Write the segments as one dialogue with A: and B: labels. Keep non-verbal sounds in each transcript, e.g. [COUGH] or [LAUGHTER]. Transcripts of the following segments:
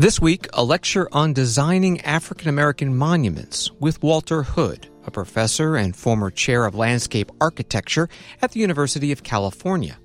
A: This week, a lecture on designing African American monuments with Walter Hood, a professor and former chair of landscape architecture at the University of California.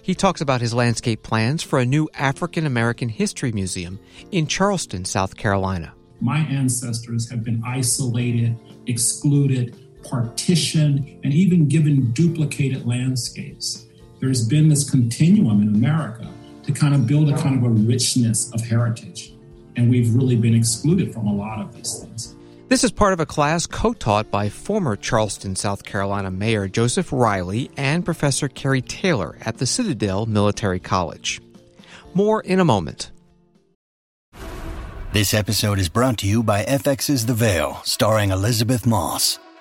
A: He talks about his landscape plans for a new African American History Museum in Charleston, South Carolina.
B: My ancestors have been isolated, excluded, partitioned, and even given duplicated landscapes. There's been this continuum in America to kind of build a kind of a richness of heritage. And we've really been excluded from a lot of these things.
A: This is part of a class co taught by former Charleston, South Carolina Mayor Joseph Riley and Professor Kerry Taylor at the Citadel Military College. More in a moment.
C: This episode is brought to you by FX's The Veil, starring Elisabeth Moss.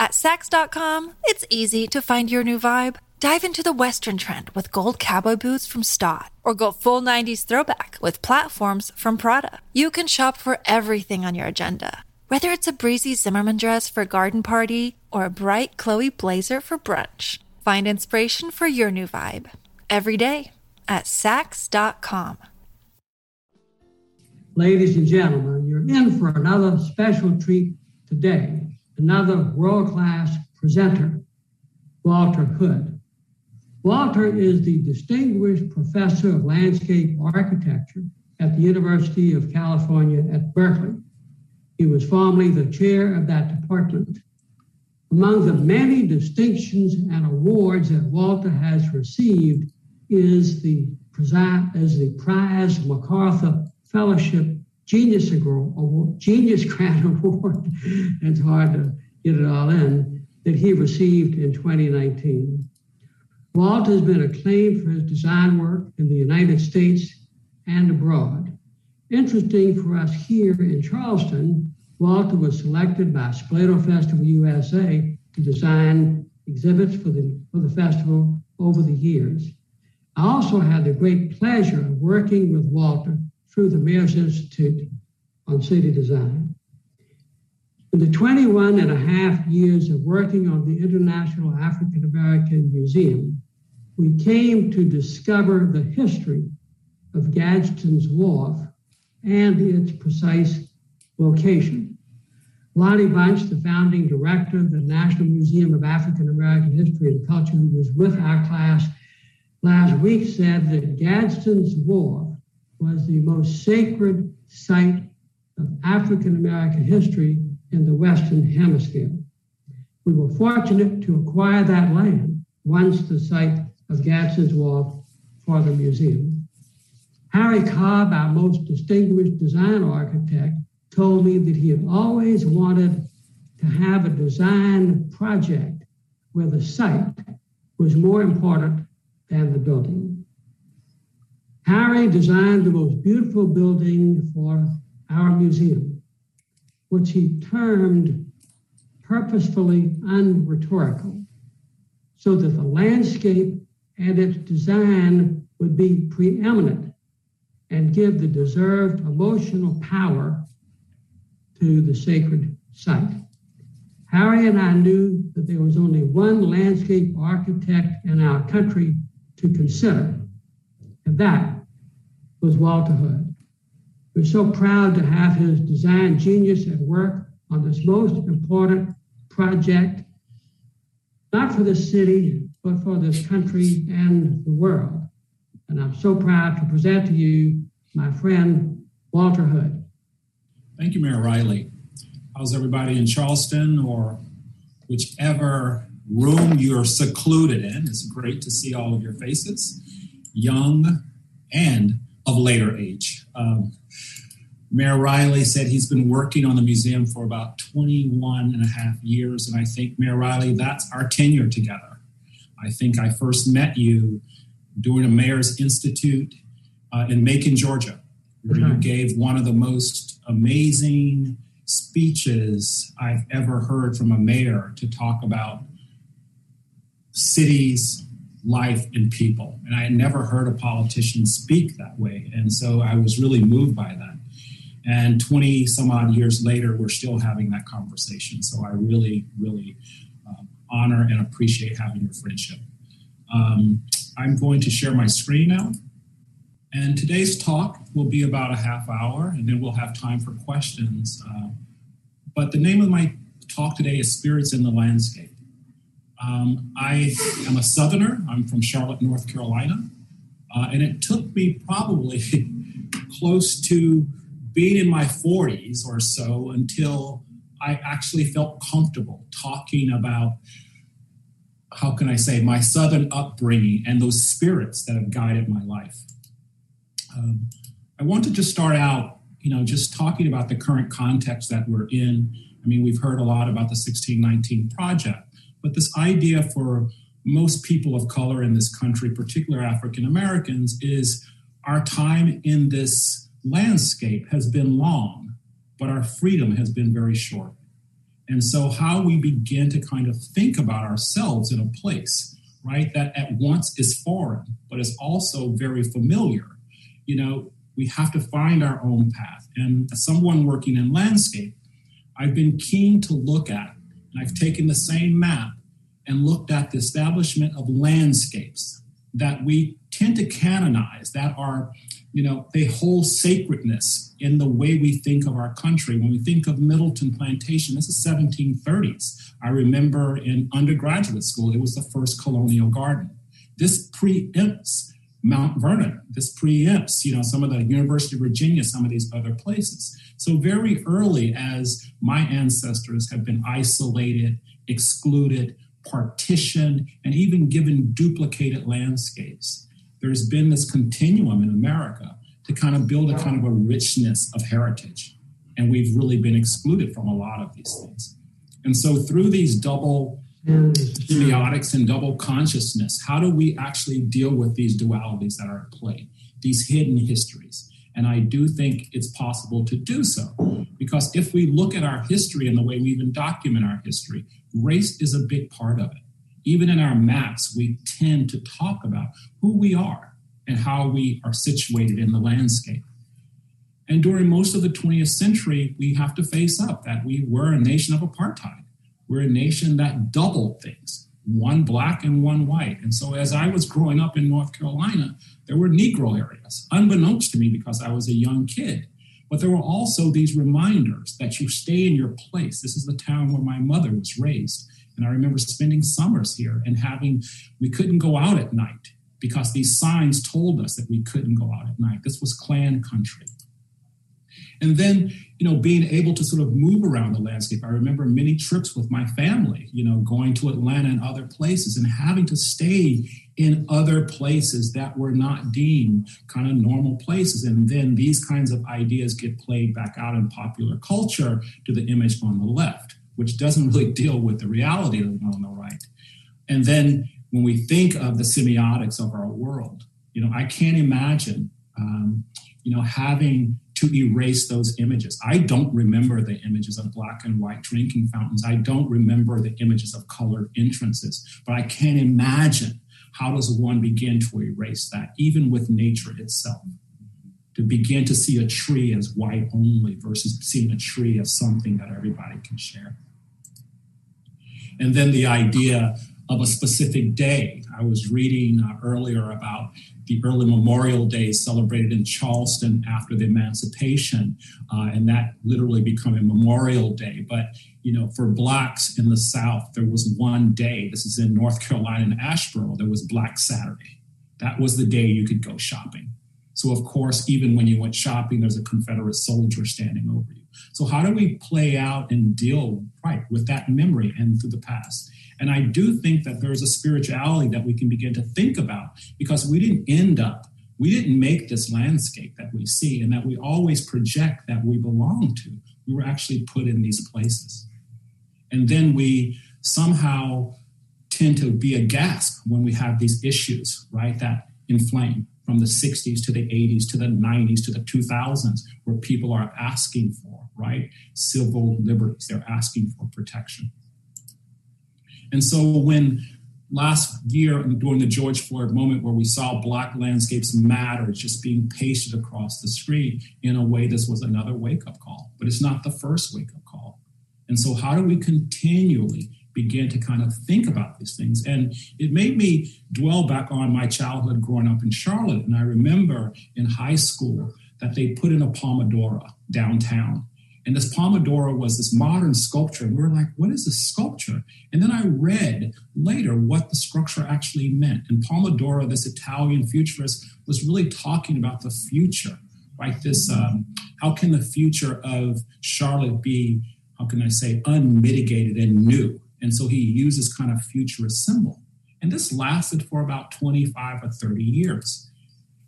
D: At Saks.com, it's easy to find your new vibe. Dive into the Western trend with gold cowboy boots from Staud, or go full 90s throwback with platforms from Prada. You can shop for everything on your agenda, whether it's a breezy Zimmermann dress for a garden party or a bright Chloe blazer for brunch. Find inspiration for your new vibe every day at Saks.com.
E: Ladies and gentlemen, you're in for another special treat today another world class presenter, Walter Hood. Walter is the Distinguished Professor of Landscape Architecture at the University of California at Berkeley. He was formerly the chair of that department. Among the many distinctions and awards that Walter has received is the, is the Prize MacArthur Fellowship Genius Award, Genius Grant [LAUGHS] Award. it's hard to get it all in that he received in 2019. Walt has been acclaimed for his design work in the United States and abroad. Interesting for us here in Charleston, Walter was selected by Spoleto Festival USA to design exhibits for the, for the festival over the years. I also had the great pleasure of working with Walter through the Mayor's Institute on City Design. In the 21 and a half years of working on the International African American Museum, we came to discover the history of Gadsden's Wharf and its precise location. Lonnie Bunch, the founding director of the National Museum of African American History and Culture, who was with our class last week, said that Gadsden's Wharf was the most sacred site of African American history in the Western Hemisphere. We were fortunate to acquire that land once the site of Gadsden's Wharf for the museum. Harry Cobb, our most distinguished design architect, told me that he had always wanted to have a design project where the site was more important than the building. Harry designed the most beautiful building for our museum, which he termed purposefully unrhetorical, so that the landscape and its design would be preeminent and give the deserved emotional power to the sacred site. Harry and I knew that there was only one landscape architect in our country to consider, and that was Walter Hood. We're so proud to have his design genius at work on this most important project, not for this city, but for this country and the world. And I'm so proud to present to you my friend, Walter Hood.
B: Thank you, Mayor Riley. How's everybody in Charleston or whichever room you're secluded in? It's great to see all of your faces, young and of later age. Um, Mayor Riley said he's been working on the museum for about 21 and a half years. And I think, Mayor Riley, that's our tenure together. I think I first met you during a Mayor's Institute uh, in Macon, Georgia, where you gave one of the most amazing speeches I've ever heard from a mayor to talk about cities, life, and people. And I had never heard a politician speak that way. And so I was really moved by that. And 20 some odd years later, we're still having that conversation. So I really, really uh, honor and appreciate having your friendship. Um, I'm going to share my screen now. And today's talk will be about a half hour, and then we'll have time for questions. Uh, but the name of my talk today is Spirits in the Landscape. Um, I am a Southerner. I'm from Charlotte, North Carolina. Uh, and it took me probably [LAUGHS] close to being in my 40s or so until I actually felt comfortable talking about how can I say my Southern upbringing and those spirits that have guided my life. Um, I want to just start out, you know, just talking about the current context that we're in. I mean, we've heard a lot about the 1619 Project, but this idea for most people of color in this country, particularly African Americans, is our time in this landscape has been long, but our freedom has been very short. And so, how we begin to kind of think about ourselves in a place, right, that at once is foreign, but is also very familiar, you know, we have to find our own path. And as someone working in landscape, I've been keen to look at, and I've taken the same map and looked at the establishment of landscapes that we tend to canonize, that are you know, they hold sacredness in the way we think of our country. When we think of Middleton Plantation, this is 1730s. I remember in undergraduate school, it was the first colonial garden. This preempts Mount Vernon. This preempts, you know, some of the University of Virginia, some of these other places. So very early, as my ancestors have been isolated, excluded, partitioned, and even given duplicated landscapes there's been this continuum in America to kind of build a kind of a richness of heritage. And we've really been excluded from a lot of these things. And so through these double semiotics and double consciousness, how do we actually deal with these dualities that are at play, these hidden histories? And I do think it's possible to do so because if we look at our history and the way we even document our history, race is a big part of it even in our maps, we tend to talk about who we are and how we are situated in the landscape. And during most of the 20th century, we have to face up that we were a nation of apartheid. We're a nation that doubled things, one black and one white. And so as I was growing up in North Carolina, there were Negro areas, unbeknownst to me because I was a young kid. But there were also these reminders that you stay in your place. This is the town where my mother was raised. And I remember spending summers here and having, we couldn't go out at night because these signs told us that we couldn't go out at night. This was Klan country. And then, you know, being able to sort of move around the landscape. I remember many trips with my family, you know, going to Atlanta and other places and having to stay in other places that were not deemed kind of normal places. And then these kinds of ideas get played back out in popular culture to the image on the left which doesn't really [LAUGHS] deal with the reality on the right. And then when we think of the semiotics of our world, you know, I can't imagine, um, you know, having to erase those images. I don't remember the images of black and white drinking fountains. I don't remember the images of colored entrances, but I can't imagine how does one begin to erase that, even with nature itself to begin to see a tree as white only versus seeing a tree as something that everybody can share. And then the idea of a specific day. I was reading uh, earlier about the early Memorial Day celebrated in Charleston after the emancipation, uh, and that literally became a Memorial Day. But you know, for blacks in the South, there was one day. This is in North Carolina in Asheboro. There was Black Saturday. That was the day you could go shopping. So of course, even when you went shopping, there's a Confederate soldier standing over you. So, how do we play out and deal right with that memory and through the past? And I do think that there's a spirituality that we can begin to think about because we didn't end up, we didn't make this landscape that we see and that we always project that we belong to. We were actually put in these places. And then we somehow tend to be a gasp when we have these issues, right, that inflame from the 60s to the 80s to the 90s to the 2000s, where people are asking for, right? Civil liberties, they're asking for protection. And so when last year during the George Floyd moment where we saw Black landscapes matter just being pasted across the screen, in a way, this was another wake up call, but it's not the first wake up call. And so, how do we continually begin to kind of think about these things. And it made me dwell back on my childhood growing up in Charlotte. And I remember in high school that they put in a Pomodoro downtown. And this Pomodoro was this modern sculpture. And we were like, what is this sculpture? And then I read later what the structure actually meant. And Pomodoro, this Italian futurist, was really talking about the future, right? This, um, how can the future of Charlotte be, how can I say, unmitigated and new? And so he uses kind of futurist symbol. And this lasted for about 25 or 30 years.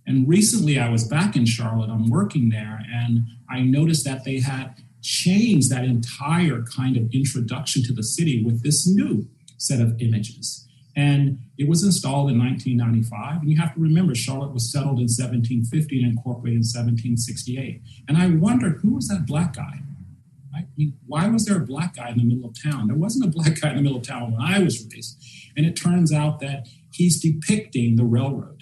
B: And recently I was back in Charlotte, I'm working there, and I noticed that they had changed that entire kind of introduction to the city with this new set of images. And it was installed in 1995. And you have to remember, Charlotte was settled in 1750 and incorporated in 1768. And I wondered who was that black guy? I mean, why was there a black guy in the middle of town? There wasn't a black guy in the middle of town when I was raised. And it turns out that he's depicting the railroad.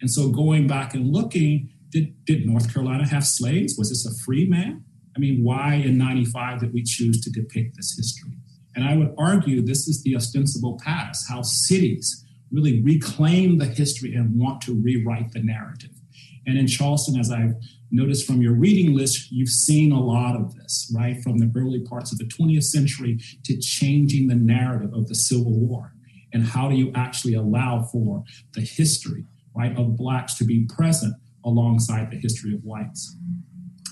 B: And so going back and looking, did, did North Carolina have slaves? Was this a free man? I mean, why in 95 did we choose to depict this history? And I would argue this is the ostensible past, how cities really reclaim the history and want to rewrite the narrative. And in Charleston, as I've noticed from your reading list, you've seen a lot of this, right? From the early parts of the 20th century to changing the narrative of the Civil War. And how do you actually allow for the history, right, of Blacks to be present alongside the history of whites?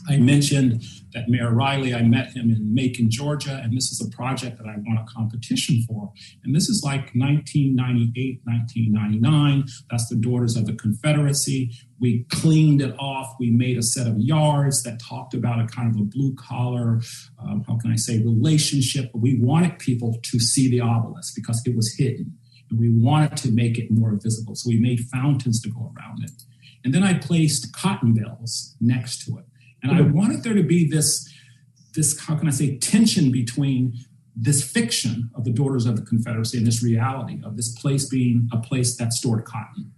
B: I mentioned that Mayor Riley, I met him in Macon, Georgia, and this is a project that I won a competition for. And this is like 1998, 1999. That's the Daughters of the Confederacy. We cleaned it off. We made a set of yards that talked about a kind of a blue collar, um, how can I say, relationship. But we wanted people to see the obelisk because it was hidden. And we wanted to make it more visible. So we made fountains to go around it. And then I placed cotton bales next to it. And I mm-hmm. wanted there to be this, this, how can I say, tension between this fiction of the Daughters of the Confederacy and this reality of this place being a place that stored cotton.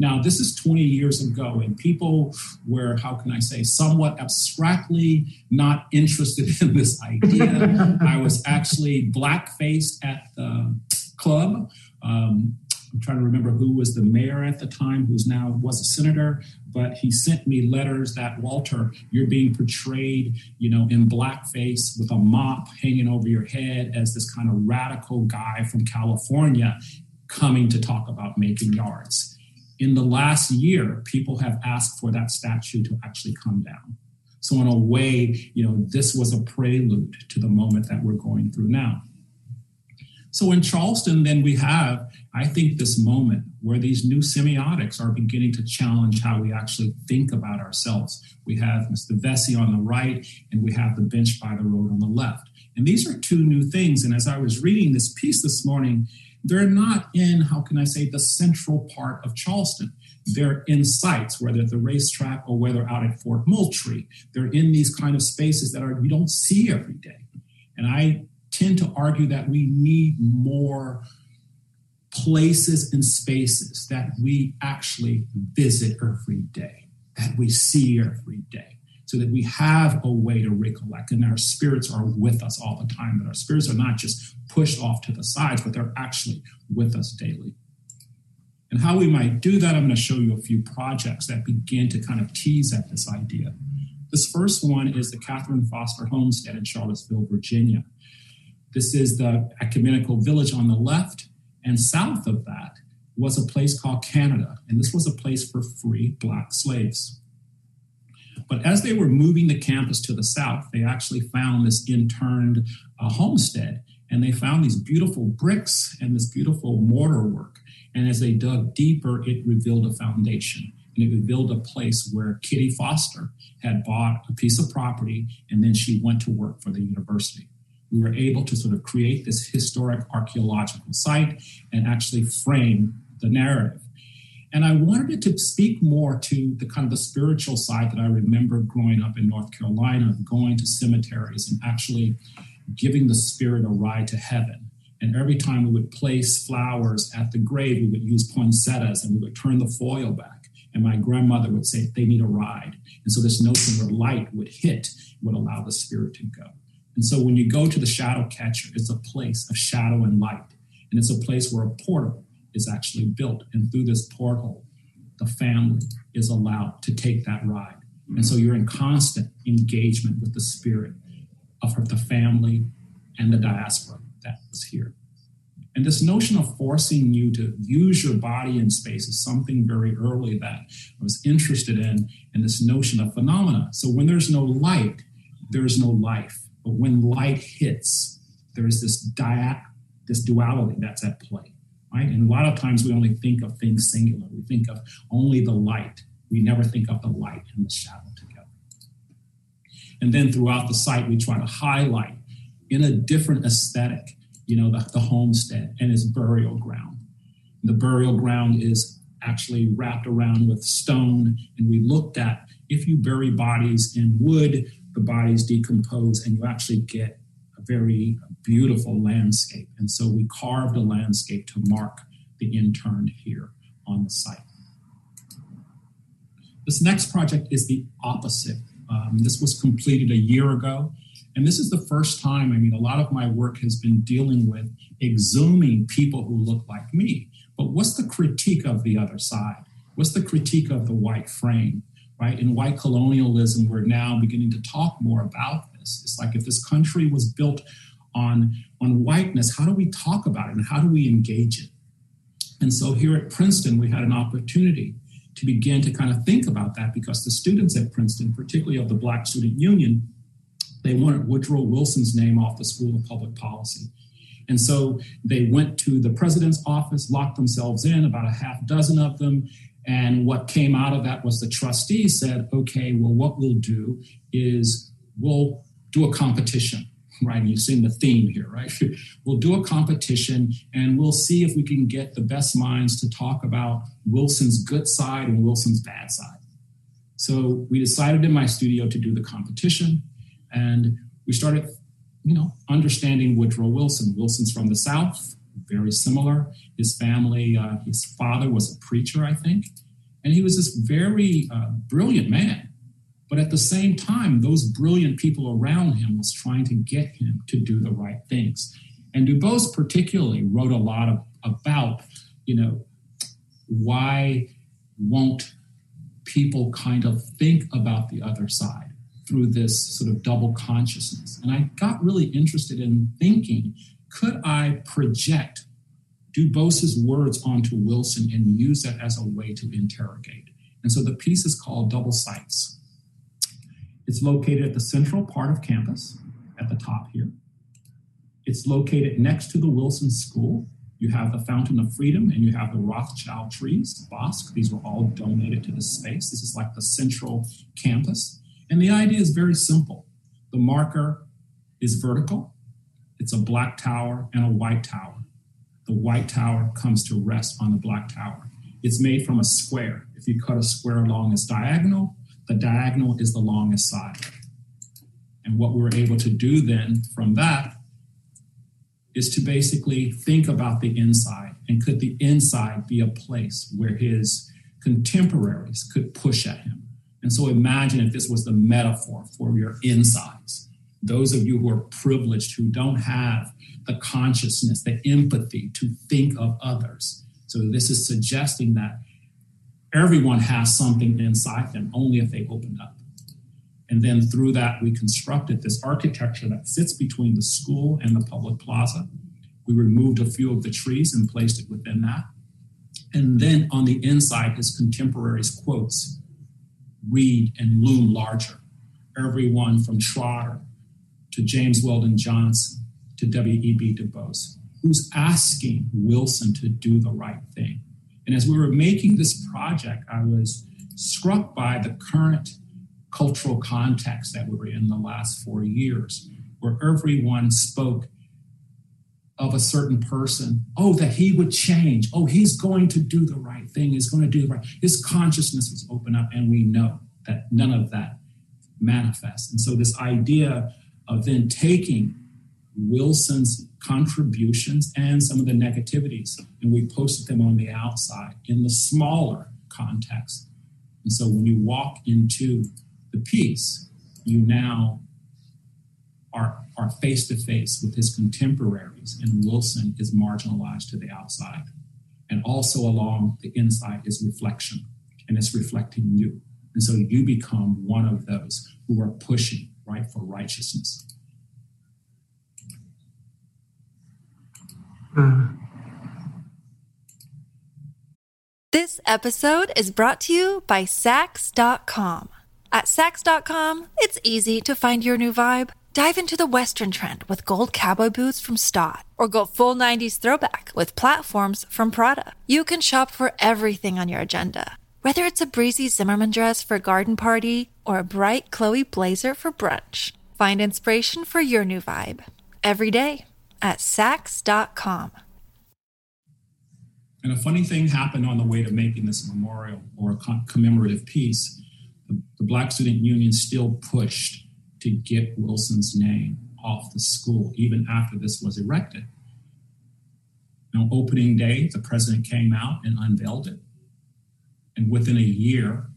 B: Now, this is 20 years ago, and people were, how can I say, somewhat abstractly not interested in this idea. [LAUGHS] I was actually black faced at the club. Um, I'm trying to remember who was the mayor at the time, who's now was a senator, but he sent me letters that Walter, you're being portrayed, you know, in blackface with a mop hanging over your head as this kind of radical guy from California coming to talk about making yards. In the last year, people have asked for that statue to actually come down. So in a way, you know, this was a prelude to the moment that we're going through now. So in Charleston, then we have, I think, this moment where these new semiotics are beginning to challenge how we actually think about ourselves. We have Mr. Vesey on the right, and we have the bench by the road on the left. And these are two new things. And as I was reading this piece this morning, they're not in, how can I say, the central part of Charleston. They're in sites, whether at the racetrack or whether out at Fort Moultrie. They're in these kind of spaces that are you don't see every day. And I tend to argue that we need more places and spaces that we actually visit every day, that we see every day, so that we have a way to recollect and our spirits are with us all the time, that our spirits are not just pushed off to the sides, but they're actually with us daily. And how we might do that, I'm going to show you a few projects that begin to kind of tease at this idea. This first one is the Catherine Foster Homestead in Charlottesville, Virginia. This is the academical village on the left, and south of that was a place called Canada, and this was a place for free black slaves. But as they were moving the campus to the south, they actually found this interned uh, homestead, and they found these beautiful bricks and this beautiful mortar work. And as they dug deeper, it revealed a foundation and it revealed a place where Kitty Foster had bought a piece of property and then she went to work for the university we were able to sort of create this historic archaeological site and actually frame the narrative. And I wanted it to speak more to the kind of the spiritual side that I remember growing up in North Carolina, going to cemeteries and actually giving the spirit a ride to heaven. And every time we would place flowers at the grave, we would use poinsettias and we would turn the foil back. And my grandmother would say, they need a ride. And so this notion where light would hit would allow the spirit to go. And so when you go to the shadow catcher, it's a place of shadow and light. And it's a place where a portal is actually built. And through this portal, the family is allowed to take that ride. And so you're in constant engagement with the spirit of the family and the diaspora that was here. And this notion of forcing you to use your body in space is something very early that I was interested in, in this notion of phenomena. So when there's no light, there's no life. But when light hits, there's this dia- this duality that's at play, right? And a lot of times we only think of things singular. We think of only the light. We never think of the light and the shadow together. And then throughout the site, we try to highlight in a different aesthetic, you know, the, the homestead and its burial ground. The burial ground is actually wrapped around with stone, and we looked at if you bury bodies in wood, the bodies decompose, and you actually get a very beautiful landscape. And so we carved a landscape to mark the interned here on the site. This next project is the opposite. Um, this was completed a year ago. And this is the first time, I mean, a lot of my work has been dealing with exhuming people who look like me. But what's the critique of the other side? What's the critique of the white frame? Right? In white colonialism, we're now beginning to talk more about this. It's like if this country was built on, on whiteness, how do we talk about it and how do we engage it? And so here at Princeton, we had an opportunity to begin to kind of think about that because the students at Princeton, particularly of the Black Student Union, they wanted Woodrow Wilson's name off the School of Public Policy. And so they went to the president's office, locked themselves in, about a half dozen of them. And what came out of that was the trustees said, okay, well, what we'll do is we'll do a competition right? You've seen the theme here, right? [LAUGHS] we'll do a competition and we'll see if we can get the best minds to talk about Wilson's good side and Wilson's bad side. So we decided in my studio to do the competition and we started, you know, understanding Woodrow Wilson. Wilson's from the South, very similar. His family, uh, his father was a preacher, I think. And he was this very uh, brilliant man but at the same time, those brilliant people around him was trying to get him to do the right things. And Du Bois particularly wrote a lot of, about, you know, why won't people kind of think about the other side through this sort of double consciousness? And I got really interested in thinking, could I project Du Bois's words onto Wilson and use that as a way to interrogate? And so the piece is called Double Sights. It's located at the central part of campus at the top here. It's located next to the Wilson School. You have the Fountain of Freedom and you have the Rothschild trees, Bosque. These were all donated to the space. This is like the central campus. And the idea is very simple. The marker is vertical. It's a black tower and a white tower. The white tower comes to rest on the black tower. It's made from a square. If you cut a square along its diagonal, the diagonal is the longest side. And what we were able to do then from that is to basically think about the inside and could the inside be a place where his contemporaries could push at him. And so imagine if this was the metaphor for your insides. Those of you who are privileged, who don't have the consciousness, the empathy to think of others. So this is suggesting that everyone has something inside them, only if they open up. And then through that, we constructed this architecture that sits between the school and the public plaza. We removed a few of the trees and placed it within that. And then on the inside, his contemporaries' quotes read and loom larger. Everyone from Trotter to James Weldon Johnson to W.E.B. Du Bois, who's asking Wilson to do the right thing and as we were making this project, I was struck by the current cultural context that we were in the last four years, where everyone spoke of a certain person, oh, that he would change. Oh, he's going to do the right thing. He's going to do the right. His consciousness was open up, and we know that none of that manifests. And so this idea of then taking Wilson's contributions and some of the negativities, and we posted them on the outside in the smaller context. And so when you walk into the piece, you now are are face to face with his contemporaries, and Wilson is marginalized to the outside. And also along the inside is reflection, and it's reflecting you. And so you become one of those who are pushing right for righteousness. Uh.
D: This episode is brought to you by Saks.com. At Saks.com, it's easy to find your new vibe. Dive into the Western trend with gold cowboy boots from Staud, or go full 90s throwback with platforms from Prada. You can shop for everything on your agenda, whether it's a breezy Zimmermann dress for a garden party or a bright Chloe blazer for brunch. Find inspiration for your new vibe every day at Saks.com.
B: And a funny thing happened on the way to making this memorial or a commemorative piece. The, the Black Student Union still pushed to get Wilson's name off the school, even after this was erected. On opening day, the president came out and unveiled it. And within a year,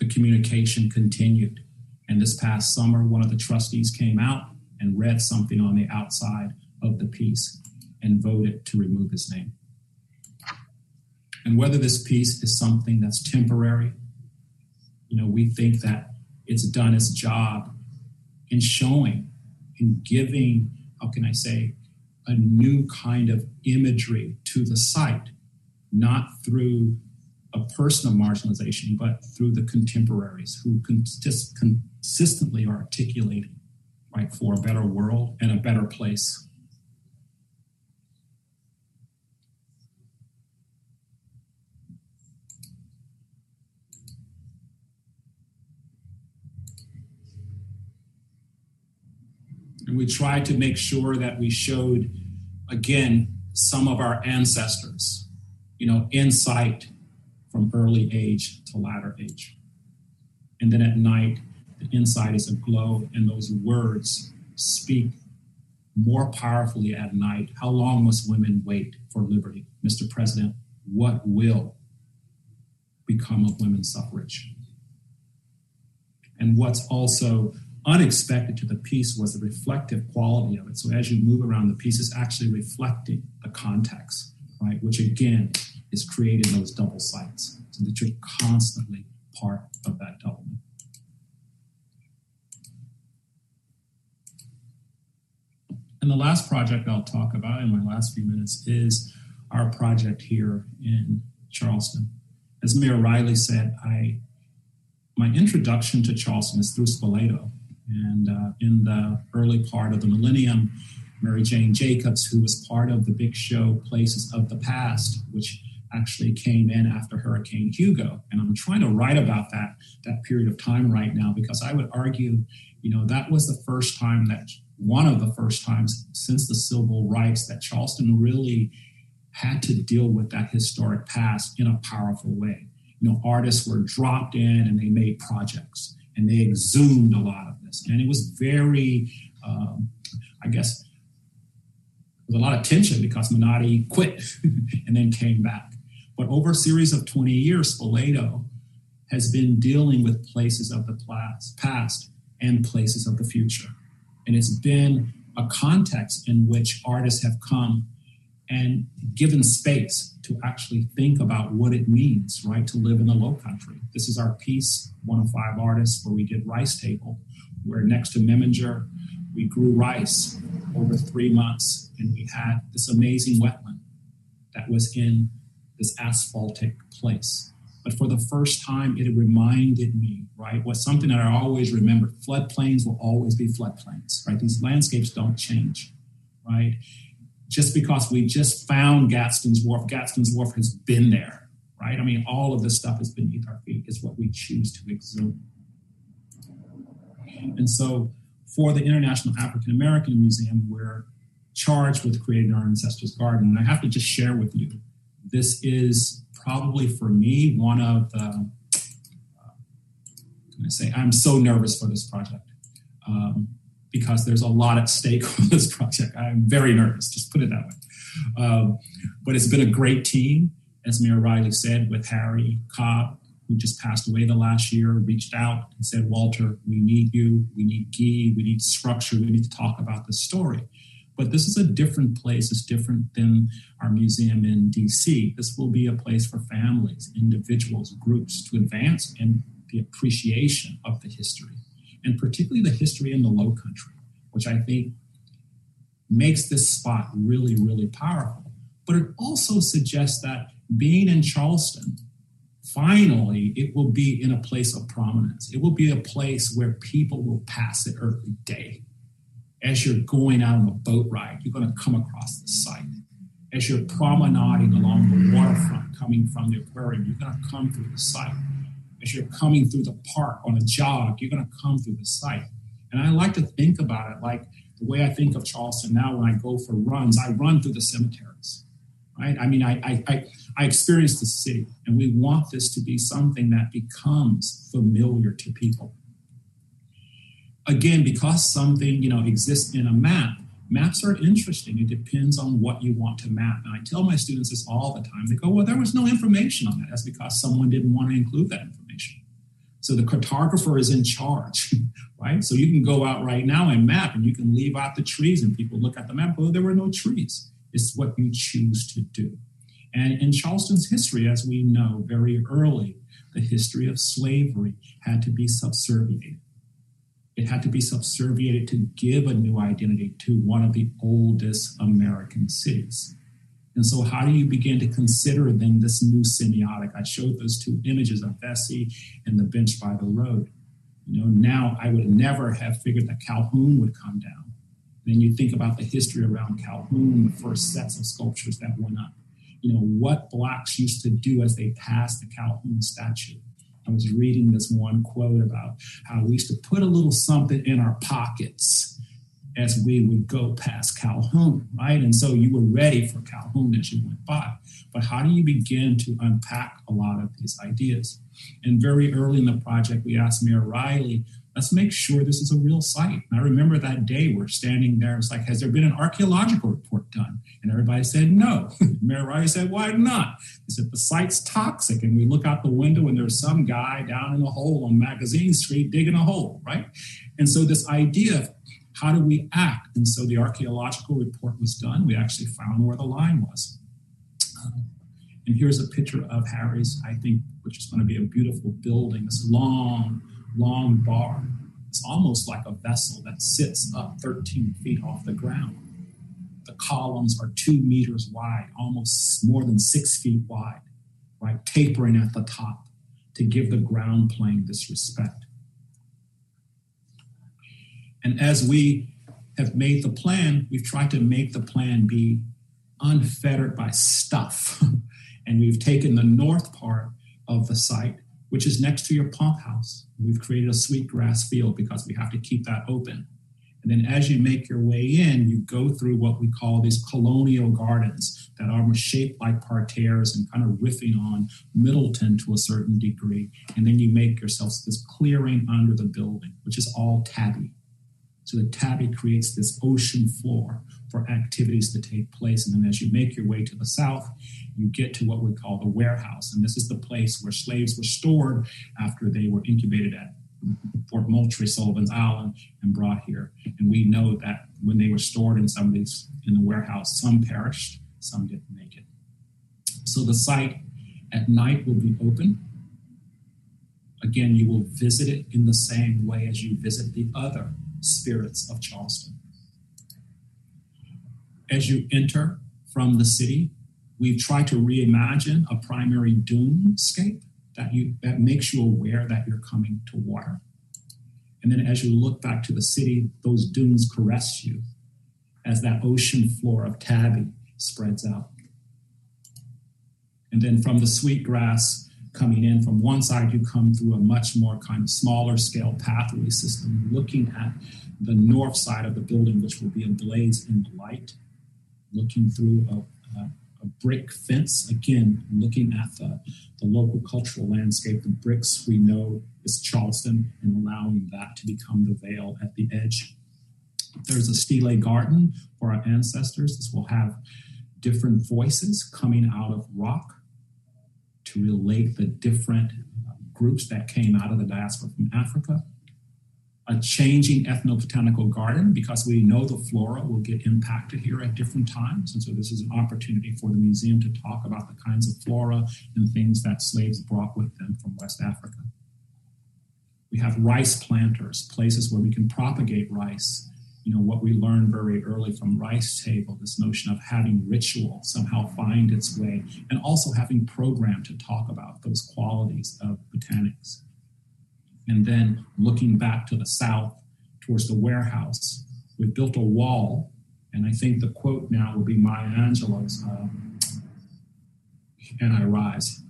B: the communication continued. And this past summer, one of the trustees came out and read something on the outside of the piece and voted to remove his name. And whether this piece is something that's temporary, you know, we think that it's done its job in showing, in giving, how can I say, a new kind of imagery to the site, not through a personal marginalization, but through the contemporaries who consist- consistently are articulating, right, for a better world and a better place. And we tried to make sure that we showed, again, some of our ancestors, you know, insight from early age to latter age. And then at night, the inside is a glow, and those words speak more powerfully at night. How long must women wait for liberty? Mr. President, what will become of women's suffrage? And what's also unexpected to the piece was the reflective quality of it. So as you move around, the piece is actually reflecting the context, right? Which again is creating those double sights so that you're constantly part of that doubling. And the last project I'll talk about in my last few minutes is our project here in Charleston. As Mayor Riley said, I my introduction to Charleston is through Spoleto. And uh, in the early part of the millennium, Mary Jane Jacobs, who was part of the big show Places of the Past, which actually came in after Hurricane Hugo. And I'm trying to write about that, that period of time right now because I would argue, you know, that was the first time that one of the first times since the civil rights that Charleston really had to deal with that historic past in a powerful way. You know, artists were dropped in and they made projects and they exhumed a lot of this. And it was very, um, I guess, with a lot of tension because Menotti quit [LAUGHS] and then came back. But over a series of 20 years, Spoleto has been dealing with places of the past and places of the future. And it's been a context in which artists have come and given space to actually think about what it means, right, to live in the low country. This is our piece, one of five artists, where we did Rice Table, where next to Memminger, we grew rice over three months, and we had this amazing wetland that was in this asphaltic place. But for the first time, it reminded me, right, was something that I always remember. Floodplains will always be floodplains, right? These landscapes don't change, right? Just because we just found Gadsden's Wharf, Gadsden's Wharf has been there, right? I mean, all of this stuff is beneath our feet, is what we choose to exhume. And so for the International African American Museum, we're charged with creating our ancestors' garden. And I have to just share with you, this is probably for me one of the, uh, I say, I'm so nervous for this project um, because there's a lot at stake [LAUGHS] on this project. I'm very nervous, just put it that way. Um, but it's been a great team, as Mayor Riley said, with Harry Cobb, who just passed away the last year, reached out and said, Walter, we need you, we need Guy, we need structure, we need to talk about the story. But this is a different place. It's different than our museum in DC. This will be a place for families, individuals, groups to advance in the appreciation of the history, and particularly the history in the Low Country, which I think makes this spot really, really powerful. But it also suggests that being in Charleston, finally, it will be in a place of prominence. It will be a place where people will pass it every day as you're going out on a boat ride, you're going to come across the site. As you're promenading along the waterfront, coming from the aquarium, you're going to come through the site. As you're coming through the park on a jog, you're going to come through the site. And I like to think about it like the way I think of Charleston now when I go for runs, I run through the cemeteries. Right? I mean, I, I, I, I experience the city, and we want this to be something that becomes familiar to people again, because something you know exists in a map, maps are interesting. It depends on what you want to map. And I tell my students this all the time. They go, "Well, there was no information on that. That's because someone didn't want to include that information." So the cartographer is in charge, [LAUGHS] right? So you can go out right now and map, and you can leave out the trees, and people look at the map. Oh, there were no trees. It's what you choose to do. And in Charleston's history, as we know very early, the history of slavery had to be subserviated it had to be subserviated to give a new identity to one of the oldest American cities. And so, how do you begin to consider then this new semiotic? I showed those two images of Vesey and the bench by the road. You know, now I would never have figured that Calhoun would come down. Then you think about the history around Calhoun, the first sets of sculptures that went up. You know, what blacks used to do as they passed the Calhoun statue I was reading this one quote about how we used to put a little something in our pockets as we would go past Calhoun, right? And so you were ready for Calhoun as you went by. But how do you begin to unpack a lot of these ideas? And very early in the project, we asked Mayor Riley let's make sure this is a real site. And I remember that day we're standing there. It's like, has there been an archaeological report done? And everybody said no. [LAUGHS] Mayor Riley said, why not? He said, the site's toxic. And we look out the window and there's some guy down in a hole on Magazine Street digging a hole, right? And so this idea of how do we act? And so the archaeological report was done. We actually found where the line was. Um, and here's a picture of Harry's, I think, which is going to be a beautiful building, this long, long bar. It's almost like a vessel that sits up 13 feet off the ground. The columns are two meters wide, almost more than six feet wide, right? Tapering at the top to give the ground plane this respect. And as we have made the plan, we've tried to make the plan be unfettered by stuff. [LAUGHS] and we've taken the north part of the site which is next to your pump house. We've created a sweet grass field because we have to keep that open. And then as you make your way in, you go through what we call these colonial gardens that are shaped like parterres and kind of riffing on Middleton to a certain degree. And then you make yourself this clearing under the building, which is all tabby. So the tabby creates this ocean floor for activities to take place. And then as you make your way to the south, you get to what we call the warehouse. And this is the place where slaves were stored after they were incubated at Fort Moultrie, Sullivan's Island, and brought here. And we know that when they were stored in some of these in the warehouse, some perished, some didn't make it. So the site at night will be open. Again, you will visit it in the same way as you visit the other spirits of Charleston. As you enter from the city, we've tried to reimagine a primary dunescape that you that makes you aware that you're coming to water. And then as you look back to the city, those dunes caress you as that ocean floor of tabby spreads out. And then from the sweet grass coming in from one side, you come through a much more kind of smaller scale pathway system, looking at the north side of the building, which will be ablaze in light looking through a, a, brick fence, again, looking at the, the local cultural landscape, the bricks we know is Charleston, and allowing that to become the veil at the edge. There's a stele garden for our ancestors. This will have different voices coming out of rock to relate the different uh, groups that came out of the diaspora from Africa. A changing ethnobotanical garden because we know the flora will get impacted here at different times. And so this is an opportunity for the museum to talk about the kinds of flora and things that slaves brought with them from West Africa. We have rice planters, places where we can propagate rice you know what we learned very early from rice table this notion of having ritual somehow find its way and also having program to talk about those qualities of botanics and then looking back to the south towards the warehouse we built a wall. And i think the quote now will be maya angelou's uh, and i rise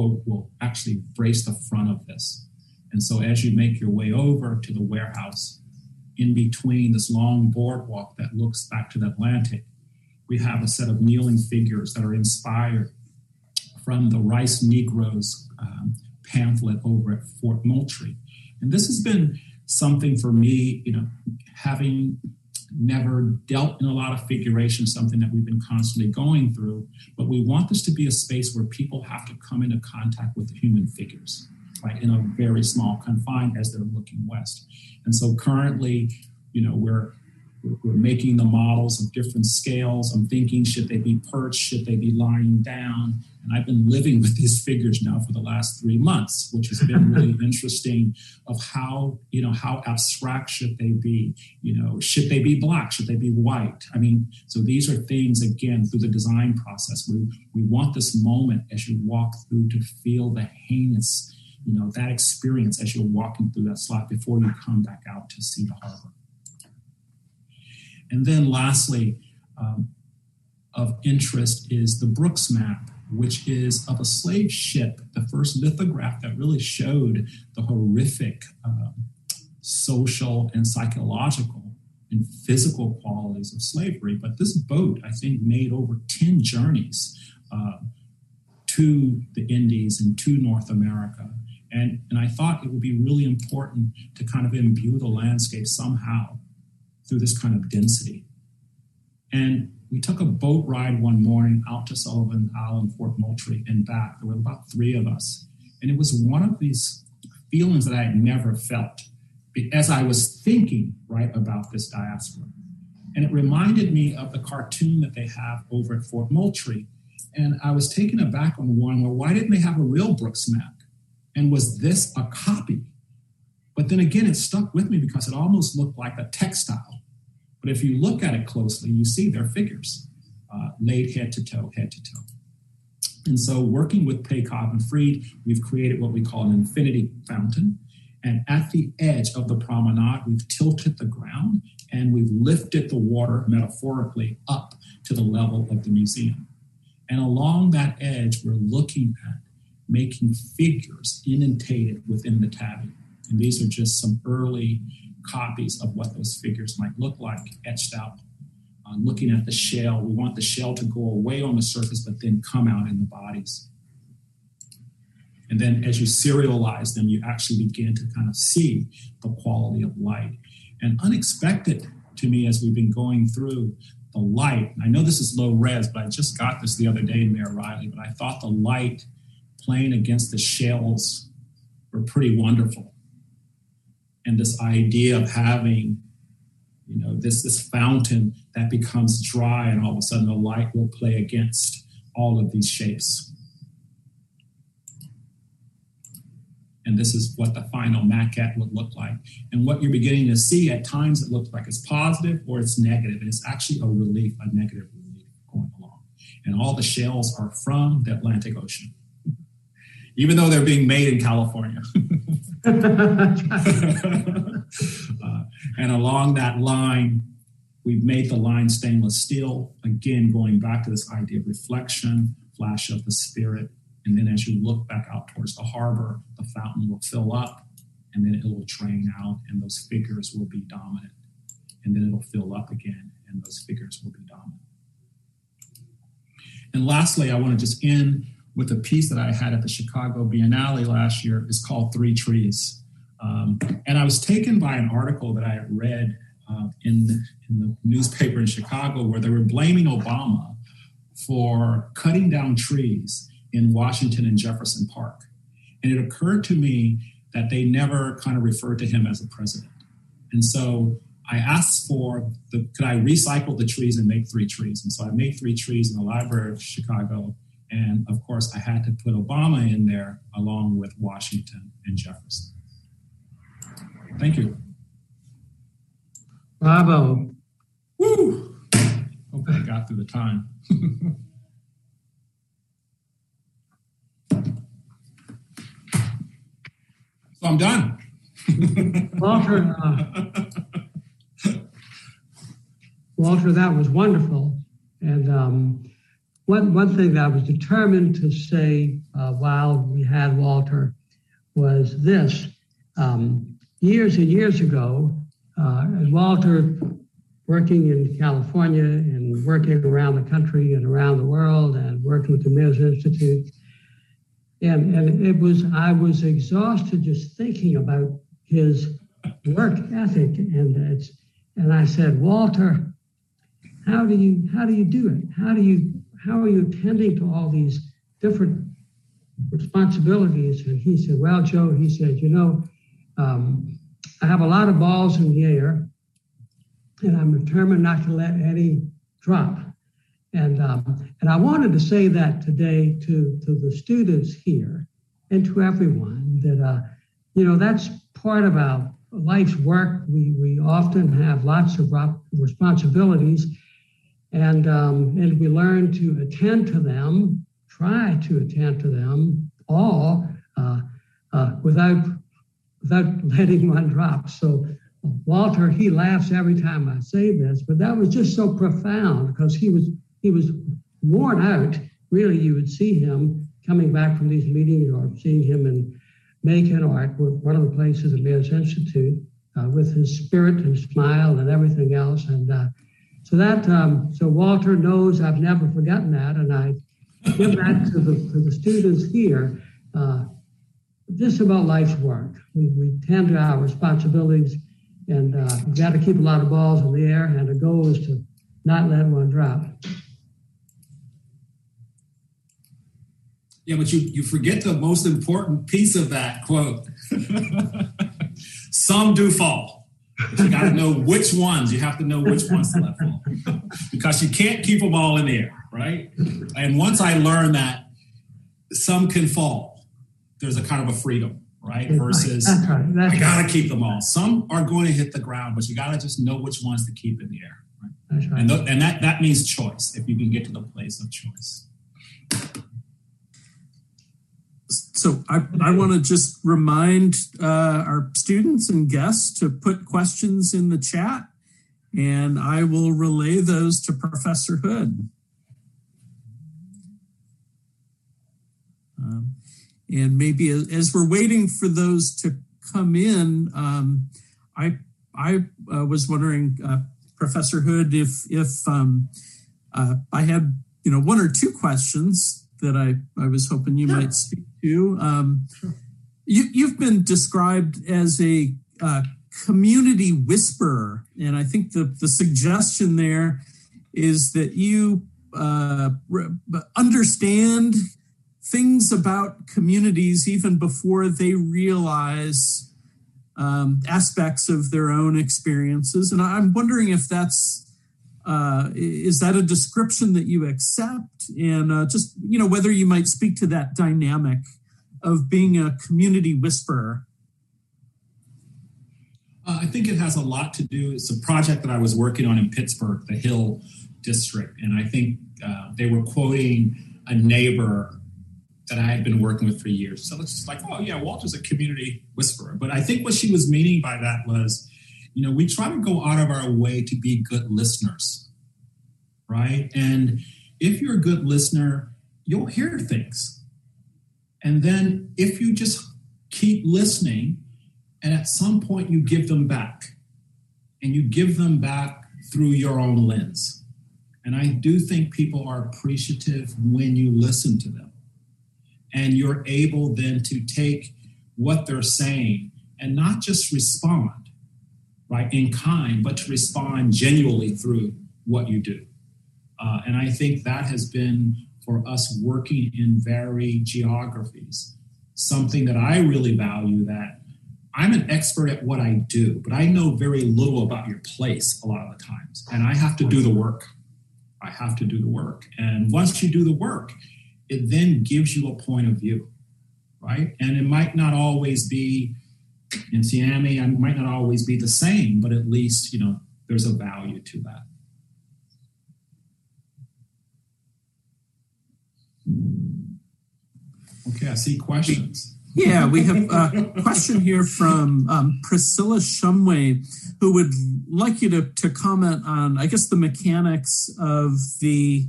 B: quote will actually brace the front of this. And so as you make your way over to the warehouse in between this long boardwalk that looks back to the Atlantic, we have a set of kneeling figures that are inspired from the Rice Negroes um, pamphlet over at Fort Moultrie. And this has been something for me, you know, having never dealt in a lot of figuration, something that we've been constantly going through. But we want this to be a space where people have to come into contact with the human figures right, in a very small confine as they're looking west. And so currently, you know, we're we're making the models of different scales. I'm thinking, should they be perched? Should they be lying down? And I've been living with these figures now for the last three months, which has been really [LAUGHS] interesting of how, you know, how abstract should they be? You know, should they be black? Should they be white? I mean, so these are things, again, through the design process. We, we want this moment as you walk through to feel the heinous you know, that experience as you're walking through that slot before you come back out to see the harbor. And then lastly, um, of interest is the Brooks map, which is of a slave ship, the first lithograph that really showed the horrific um, social and psychological and physical qualities of slavery. But this boat, I think, made over 10 journeys uh, to the Indies and to North America and, and I thought it would be really important to kind of imbue the landscape somehow through this kind of density. And we took a boat ride one morning out to Sullivan Island, Fort Moultrie, and back. There were about three of us. And it was one of these feelings that I had never felt as I was thinking, right, about this diaspora. And it reminded me of the cartoon that they have over at Fort Moultrie. And I was taken aback on one, where why didn't they have a real Brooks map? And was this a copy? But then again, it stuck with me because it almost looked like a textile. But if you look at it closely, you see their figures uh, laid head to toe, head to toe. And so, working with Pei Cobb and Freed, we've created what we call an infinity fountain. And at the edge of the promenade, we've tilted the ground and we've lifted the water metaphorically up to the level of the museum. And along that edge, we're looking at making figures indentated within the tabby. And these are just some early copies of what those figures might look like etched out. Uh, looking at the shell, we want the shell to go away on the surface, but then come out in the bodies. And then as you serialize them, you actually begin to kind of see the quality of light. And unexpected to me as we've been going through the light, I know this is low res, but I just got this the other day in Mayor Riley, but I thought the light playing against the shells were pretty wonderful. And this idea of having, you know, this this fountain that becomes dry and all of a sudden the light will play against all of these shapes. And this is what the final maquette would look like. And what you're beginning to see at times it looks like it's positive or it's. And it's actually a relief, a negative relief going along. And all the shells are from the Atlantic Ocean even though they're being made in California. uh, [LAUGHS] [LAUGHS] and along that line, we've made the line stainless steel. Again, going back to this idea of reflection, flash of the spirit. And then as you look back out towards the harbor, the fountain will fill up and then it will drain out, and those figures will be dominant. And then it'll fill up again, and those figures will be dominant. And lastly, I want to just end with a piece that I had at the Chicago Biennale last year. is called Three Trees. Um, and I was taken by an article that I had read uh, in, the, in the newspaper in Chicago where they were blaming Obama for cutting down trees in Washington and Jefferson Park. And it occurred to me that they never kind of referred to him as a president. And so I asked for the could I recycle the trees and make three trees? And so I made three trees in the Library of Chicago. And of course, I had to put Obama in there along with Washington and Jefferson. Thank you.
E: Bravo.
B: Woo! Hope I got through the time. [LAUGHS] so I'm done. [LAUGHS]
E: Walter, uh, Walter, that was wonderful. And um, one, one thing that I was determined to say uh, while we had Walter was this. Um, years and years ago, uh, Walter working in California and working around the country and around the world and working with the Mayors Institute, and, and it was I was exhausted just thinking about his work ethic and it's and I said, Walter, how do you how do you do it? How do you how are you attending to all these different responsibilities? And he said, Well, Joe, he said, you know, um, I have a lot of balls in the air, and I'm determined not to let any drop. And um, and I wanted to say that today to to the students here and to everyone that uh, you know that's part of our life's work. We we often have lots of responsibilities, and um, and we learn to attend to them, try to attend to them all uh, uh, without without [LAUGHS] letting one drop. So Walter, he laughs every time I say this, but that was just so profound because he was he was worn out. Really, you would see him coming back from these meetings or seeing him in Macon or at one of the places at Mayors Institute uh, with his spirit and smile and everything else. And uh, so that um, so Walter knows I've never forgotten that, and I give that to the to the students here. Uh, just about life's work. We, we tend to our responsibilities, and uh, we've got to keep a lot of balls in the air, and the goal is to not let one drop.
B: Yeah, but you, you forget the most important piece of that quote. [LAUGHS] Some do fall. But you got to know which ones. You have to know which ones to let fall because you can't keep them all in the air, right? And once I learned that some can fall, there's a kind of a freedom, right? That's Versus
E: right. That's right. That's
B: I gotta keep them all. Some are going to hit the ground, but you gotta just know which ones to keep in the air. Right?
E: Right.
B: And, th- and that that means choice. If you can get to the place of choice.
F: So I, I want to just remind uh, our students and guests to put questions in the chat, and I will relay those to Professor Hood. Um, and maybe as we're waiting for those to come in, um, I I uh, was wondering, uh, Professor Hood, if if um, uh, I had you know one or two questions that I I was hoping you might speak to. Um. You you've been described as a uh, community whisperer, and I think the the suggestion there is that you uh, understand things about communities even before they realize um, aspects of their own experiences. And I'm wondering if that's uh, is that a description that you accept, and uh, just you know whether you might speak to that dynamic of being a community whisperer.
B: Uh, I think it has a lot to do. It's a project that I was working on in Pittsburgh, the Hill District, and I think uh, they were quoting a neighbor that I had been working with for years. So it's just like, oh yeah, Walter's a community whisperer. But I think what she was meaning by that was, you know, we try to go out of our way to be good listeners, right? And if you're a good listener, you'll hear things. And then if you just keep listening, and at some point you give them back, and you give them back through your own lens. And I do think people are appreciative when you listen to them. And you're able then to take what they're saying and not just respond, right, in kind, but to respond genuinely through what you do. Uh, and I think that has been for us working in varied geographies something that I really value that I'm an expert at what I do, but I know very little about your place a lot of the times. And I have to do the work. I have to do the work. And once you do the work, it then gives you a point of view, right? And it might not always be in Siami, it might not always be the same, but at least, you know, there's a value to that. Okay, I see questions.
F: Yeah, we have a question here from um, Priscilla Shumway, who would like you to, to comment on, I guess, the mechanics of the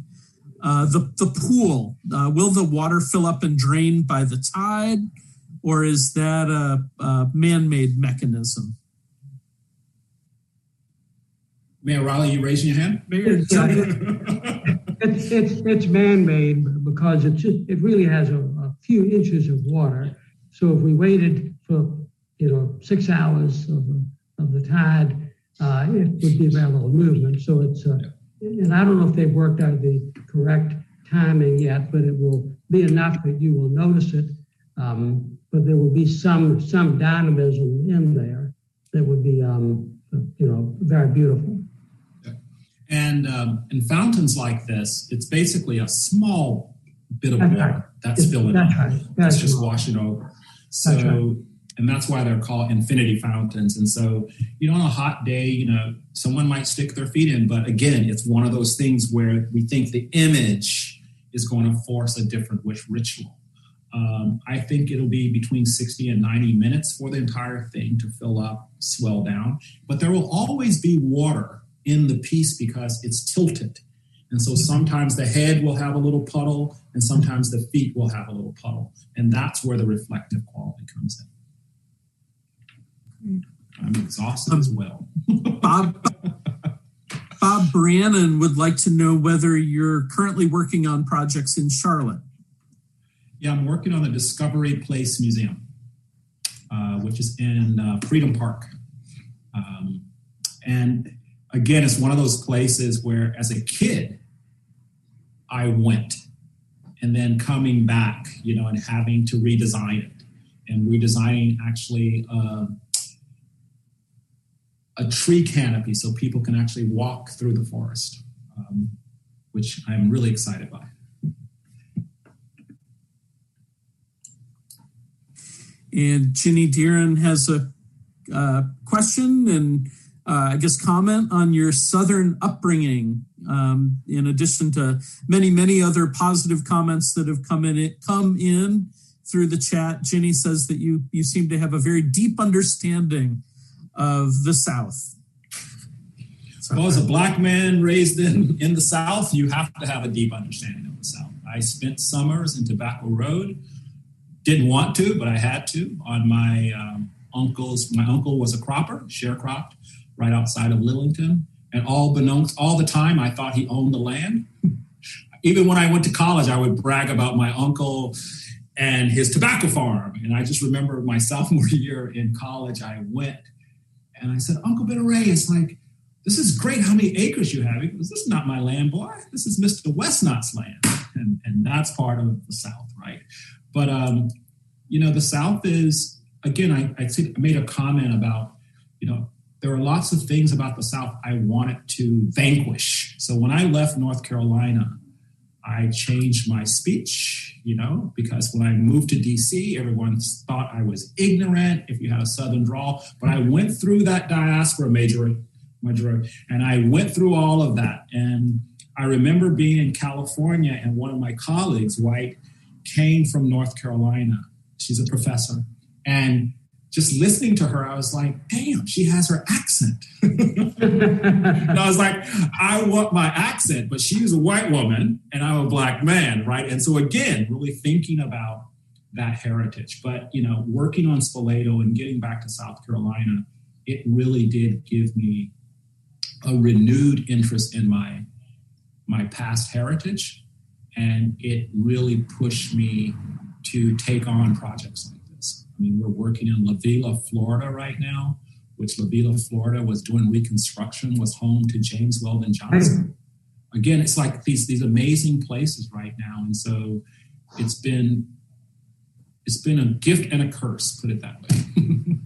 F: uh, the the pool. Uh, will the water fill up and drain by the tide, or is that a, a man-made mechanism?
B: Mayor Riley, you raising your hand?
E: It's, [LAUGHS] it's, it's, it's man-made because it just, it really has a, a few inches of water. So if we waited for you know six hours of, of the tide, uh, it would be very little movement. So it's uh, and I don't know if they've worked out the correct timing yet, but it will be enough that you will notice it. Um, but there will be some some dynamism in there that would be um, you know very beautiful.
B: And um, in fountains like this, it's basically a small bit of
E: That's
B: water
E: right.
B: that's filling
E: That's
B: up.
E: right.
B: That's
E: That's
B: just
E: right.
B: washing over. So, and that's why they're called infinity fountains. And so, you know, on a hot day, you know, someone might stick their feet in, but again, it's one of those things where we think the image is going to force a different wish ritual. Um, I think it'll be between 60 and 90 minutes for the entire thing to fill up, swell down. But there will always be water in the piece because it's tilted. And so sometimes the head will have a little puddle, and sometimes the feet will have a little puddle. And that's where the reflective quality comes in. I'm exhausted as well. [LAUGHS]
F: Bob Bob Brannon would like to know whether you're currently working on projects in Charlotte.
B: Yeah, I'm working on the Discovery Place Museum, uh, which is in uh, Freedom Park. Um, and again, it's one of those places where, as a kid, I went, and then coming back, you know, and having to redesign it, and redesigning actually uh, a tree canopy so people can actually walk through the forest, um, which I'm really excited by.
F: And Ginny Deeren has a uh, question and uh, I guess comment on your Southern upbringing. Um, in addition to many, many other positive comments that have come in, come in through the chat. Ginny says that you you seem to have a very deep understanding of the South. So,
B: Well, as a black man raised in, in the South, you have to have a deep understanding of the South. I spent summers in Tobacco Road. Didn't want to, but I had to. On my um, uncle's, my uncle was a cropper, sharecropped, right outside of Lillington. And all beknownst, all the time, I thought he owned the land. [LAUGHS] Even when I went to college, I would brag about my uncle and his tobacco farm. And I just remember my [LAUGHS] sophomore year in college, I went and I said, Uncle Ben Ray, it's like, this is great how many acres you have. He goes, this is not my land, boy. This is Mr. Westnot's land. [LAUGHS] And, and that's part of the South, right? But, um, you know, the South is, again, I, I, made a comment about, you know, there are lots of things about the South I wanted to vanquish. So when I left North Carolina, I changed my speech, you know, because when I moved to DC, everyone thought I was ignorant if you had a Southern drawl. But I went through that diaspora major, major, and I went through all of that. And I remember being in California, and one of my colleagues, white, came from North Carolina. She's a professor. And just listening to her, I was like, damn, she has her accent. [LAUGHS] and I was like, I want my accent, but she's a white woman and I'm a black man, right? And so again, really thinking about that heritage. But you know, working on Spoleto and getting back to South Carolina, it really did give me a renewed interest in my my past heritage, and it really pushed me to take on projects like this. I mean, we're working in La Villa, Florida right now, which La Villa, Florida was doing reconstruction, was home to James Weldon Johnson. Again, it's like these these amazing places right now, and so it's been it's been a gift and a curse, put it that way. [LAUGHS]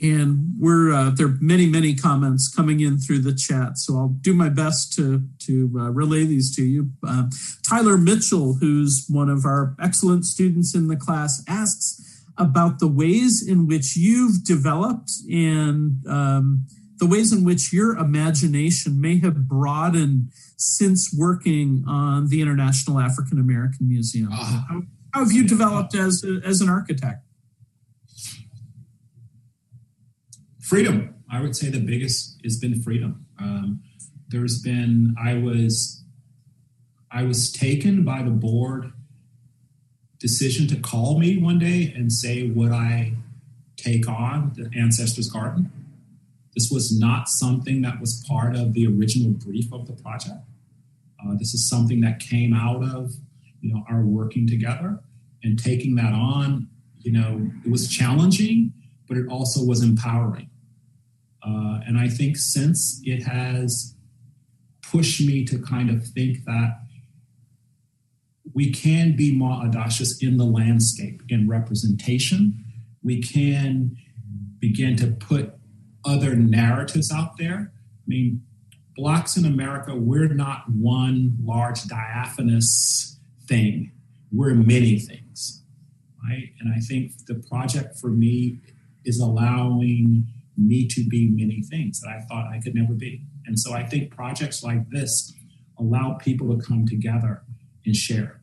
F: and we're uh, there are many many comments coming in through the chat so i'll do my best to to uh, relay these to you uh, tyler mitchell who's one of our excellent students in the class asks about the ways in which you've developed and um, the ways in which your imagination may have broadened since working on the international african american museum ah. how, how have you developed as, a, as an architect
B: freedom. I would say the biggest has been freedom. Um, there's been I was I was taken by the board decision to call me one day and say would I take on the ancestors garden. This was not something that was part of the original brief of the project. Uh, this is something that came out of you know our working together and taking that on. You know, it was challenging, but it also was empowering. Uh, and I think since it has pushed me to kind of think that we can be more audacious in the landscape, in representation. We can begin to put other narratives out there. I mean, Blacks in America, we're not one large diaphanous thing, we're many things, right? And I think the project for me is allowing me to be many things that I thought I could never be. And so I think projects like this allow people to come together and share.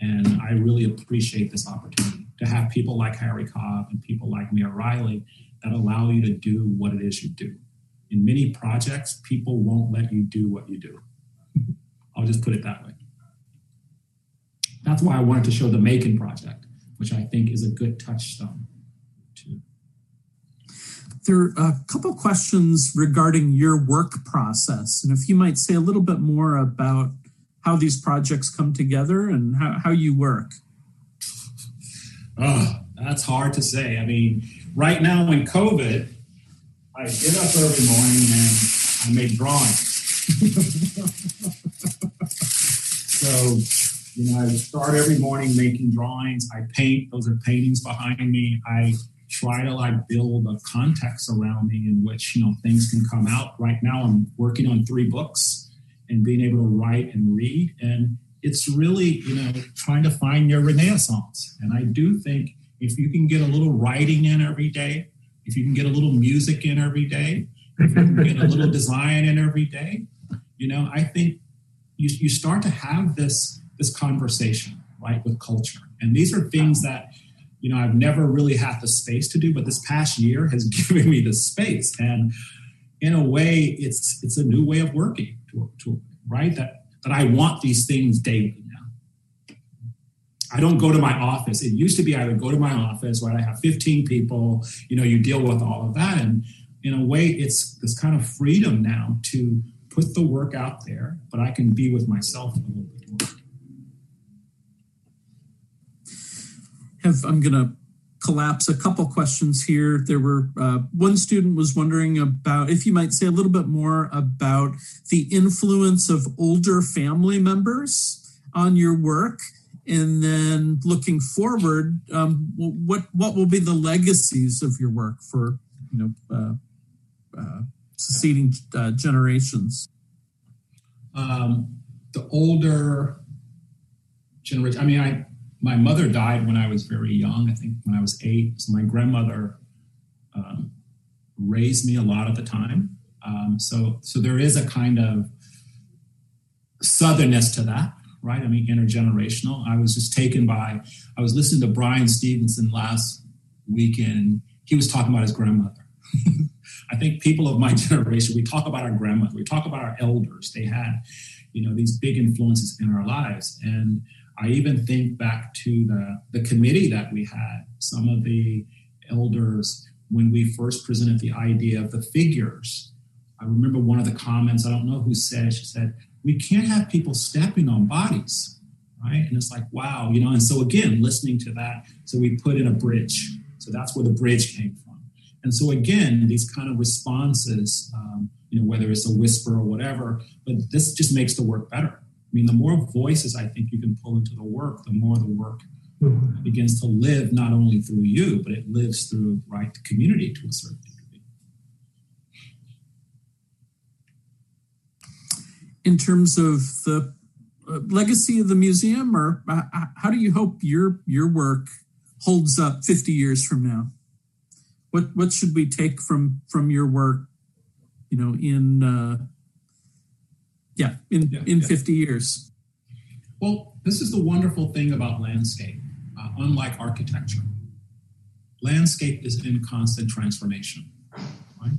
B: And I really appreciate this opportunity to have people like Harry Cobb and people like Mayor Riley that allow you to do what it is you do. In many projects, people won't let you do what you do. I'll just put it that way. That's why I wanted to show the Macon project, which I think is a good touchstone
F: there are a couple questions regarding your work process, and if you might say a little bit more about how these projects come together and how, how you work.
B: Oh, [LAUGHS] that's hard to say. I mean, right now in COVID, I get up every morning and I make drawings. [LAUGHS] so, you know, I start every morning making drawings. I paint. Those are paintings behind me. I try to like build a context around me in which you know things can come out? Right now i'm working on three books and being able to write and read and it's really you know trying to find your renaissance. And i do think if you can get a little writing in every day if you can get a little music in every day if you can get a little design in every day you know i think you, you start to have this this conversation right with culture. And these are things that you know I've never really had the space to do, but this past year has [LAUGHS] given me the space, and in a way, it's it's a new way of working, to, to, right? That that I want these things daily now. I don't go to my office. It used to be I would go to my office where I have 15 people. You know, you deal with all of that, and in a way, it's this kind of freedom now to put the work out there, but I can be with myself a little bit more.
F: Have I'm going to collapse a couple questions here. There were uh, one student was wondering about if you might say a little bit more about the influence of older family members on your work, and then looking forward, um, what what will be the legacies of your work for you know uh, uh, succeeding uh, generations?
B: Um, the older generation. I mean, I my mother died when I was very young. I think when I was eight. So my grandmother um, raised me a lot of the time. Um, so so there is a kind of southernness to that, right? I mean, intergenerational. I was just taken by. I was listening to Bryan Stevenson last weekend. He was talking about his grandmother. [LAUGHS] I think people of my [LAUGHS] generation, we talk about our grandmother, we talk about our elders. They had, you know, these big influences in our lives, and I even think back to the, the committee that we had, some of the elders, when we first presented the idea of the figures. I remember one of the comments, I don't know who said, she said, we can't have people stepping on bodies, right? And it's like, wow, you know, and so again, listening to that, so we put in a bridge. So that's where the bridge came from. And so again, these kind of responses, um, you know, whether it's a whisper or whatever, but this just makes the work better. I mean, the more voices I think you can pull into the work, the more the work mm-hmm. begins to live not only through you, but it lives through right the community to a certain degree.
F: In terms of the uh, legacy of the museum, or uh, how do you hope your your work holds up 50 years from now? What what should we take from from your work? You know, in uh, yeah, in yeah, in yeah. 50 years.
B: Well, this is the wonderful thing about landscape uh, unlike architecture. Landscape is in constant transformation, right?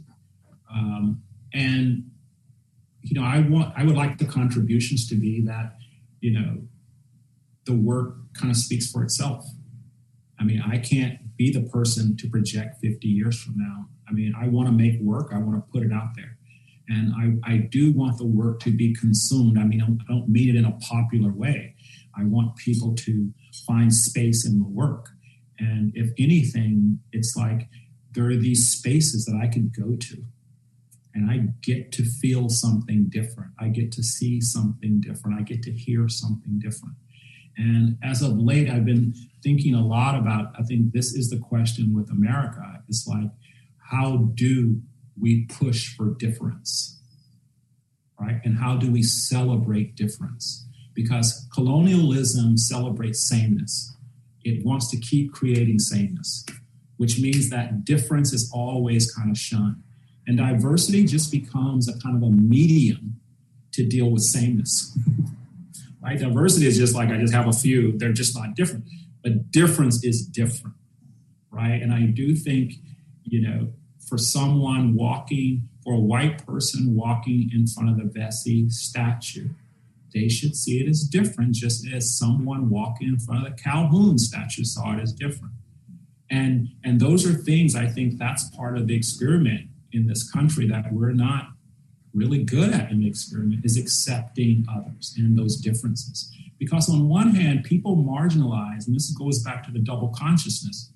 B: Um, and you know, I want, I would like the contributions to be that, you know, the work kind of speaks for itself. I mean, I can't be the person to project 50 years from now. I mean, I want to make work. I want to put it out there. And I, I do want the work to be consumed. I mean, I don't, mean it in a popular way. I want people to find space in the work. And if anything, it's like there are these spaces that I can go to and I get to feel something different. I get to see something different. I get to hear something different. And as of late, I've been thinking a lot about, I think this is the question with America. It's like, how do we push for difference? Right? And how do we celebrate difference? because colonialism celebrates sameness. It wants to keep creating sameness, which means that difference is always kind of shunned. And diversity just becomes a kind of a medium to deal with sameness. [LAUGHS] right? Diversity is just like I just have a few, they're just not different. But difference is different, right? And I do think, you know, for someone walking, for a white person walking in front of the Vesey statue, they should see it as different, just as someone walking in front of the Calhoun statue saw it as different. And, and those are things I think that's part of the experiment in this country that we're not really good at in the experiment is accepting others and those differences. Because on one hand, people marginalize, and this goes back to the double consciousness.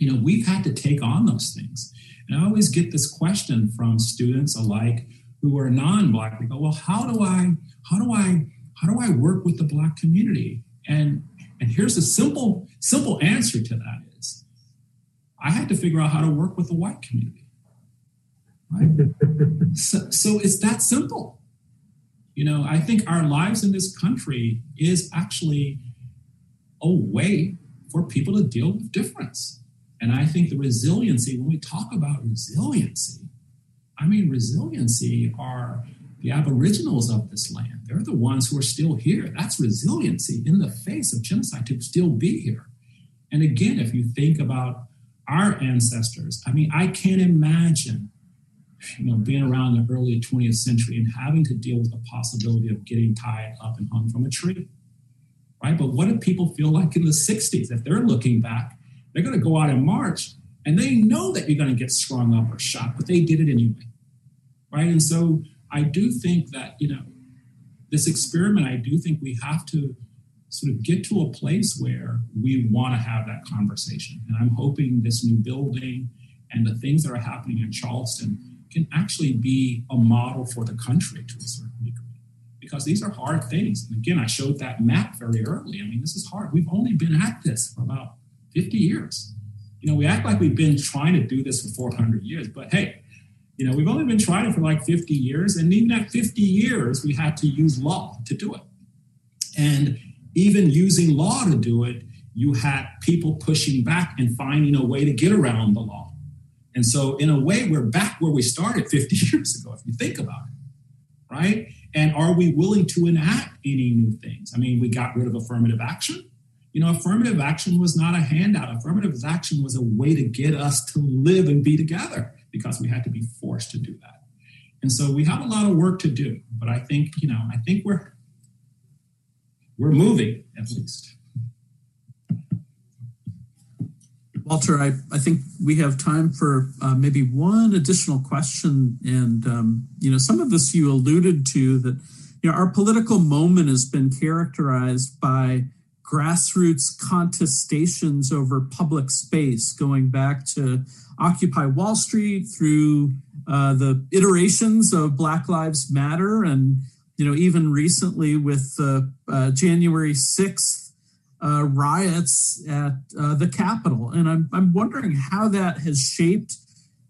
B: You know, we've had to take on those things. And I always get this question from students alike who are non-black. They go well how do i how do i how do i work with the black community? And and here's a simple simple answer to that is i had to figure out how to work with the white community. Right? [LAUGHS] So, so it's that simple. You know i think our lives in this country is actually a way for people to deal with difference and i think the resiliency when we talk about resiliency I mean, resiliency are the aboriginals of this land. They're the ones who are still here. That's resiliency in the face of genocide to still be here. And again, if you think about our ancestors, I mean, I can't imagine, you know, being around the early 20th century and having to deal with the possibility of getting tied up and hung from a tree. Right? But what do people feel like in the 60s? If they're looking back, they're going to go out and march and they know that you're going to get strung up or shot, but they did it anyway right? And so I do think that, you know, this experiment, I do think we have to sort of get to a place where we want to have that conversation. And I'm hoping this new building and the things that are happening in Charleston can actually be a model for the country to a certain degree. Because these are hard things. And again, I showed that map very early. I mean, this is hard. We've only been at this for about 50 years. You know, we act like we've been trying to do this for 400 years, but hey, you know, we've only been trying it for like 50 years, and even at 50 years, we had to use law to do it. And even using law to do it, you had people pushing back and finding a way to get around the law. And so, in a way, we're back where we started 50 [LAUGHS] years ago, if you think about it, right? And are we willing to enact any new things? I mean, we got rid of affirmative action. You know, affirmative action was not a handout. Affirmative action was a way to get us to live and be together because we had to be forced to do that. And so we have a lot of work to do, but I think, you know, I think we're we're moving at least.
F: Walter, I, I think we have time for uh, maybe one additional question. And, um, you know, some of this you alluded to that, you know, our political moment has been characterized by grassroots contestations over public space, going back to Occupy Wall Street through uh, the iterations of Black Lives Matter, and you know even recently with the uh, January sixth uh, riots at uh, the Capitol. And I'm I'm wondering how that has shaped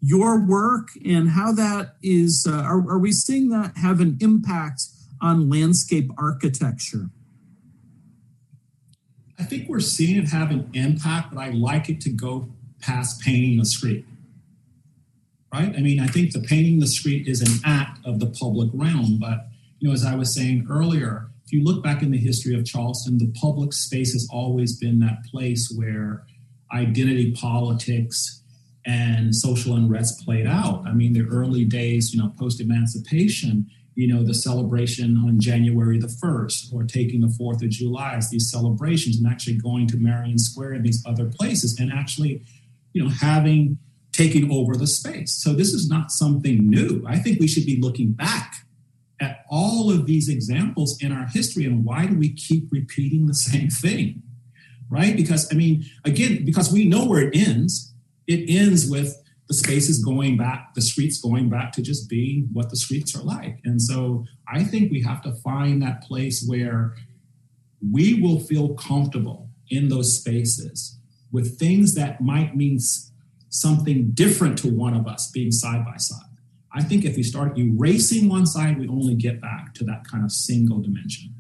F: your work and how that is. Uh, are, are we seeing that have an impact on landscape architecture?
B: I think we're seeing it have an impact, but I like it to go past painting the street. Right? I mean, I think the painting the street is an act of the public realm, but you know, as I was saying earlier, if you look back in the history of Charleston, the public space has always been that place where identity politics and social unrest played out. I mean, the early days, you know, post emancipation, you know, the celebration on January the 1st or taking the 4th of July as these celebrations and actually going to Marion Square and these other places and actually, you know, having taking over the space. So this is not something new. I think we should be looking back at all of these examples in our history and why do we keep repeating the same thing? Right? Because, I mean, again, because we know where it ends. It ends with the spaces going back, the streets going back to just being what the streets are like. And so I think we have to find that place where we will feel comfortable in those spaces with things that might mean something different to one of us being side by side. I think if we start erasing one side, we only get back to that kind of single dimension.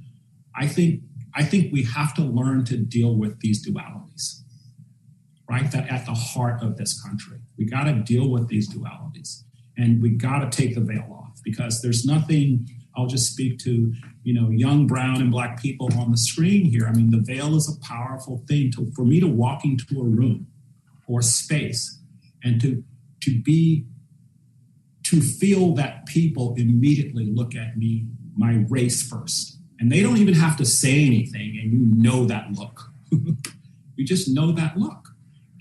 B: I think I think we have to learn to deal with these dualities, right? That at the heart of this country. We got to deal with these dualities and we got to take the veil off because there's nothing. I'll just speak to you know young brown and black people on the screen here. I mean, the veil is a powerful thing to for me to walk into a room or space and to to be to feel that people immediately look at me my race first and they don't even have to say anything and you know that look [LAUGHS] you just know that look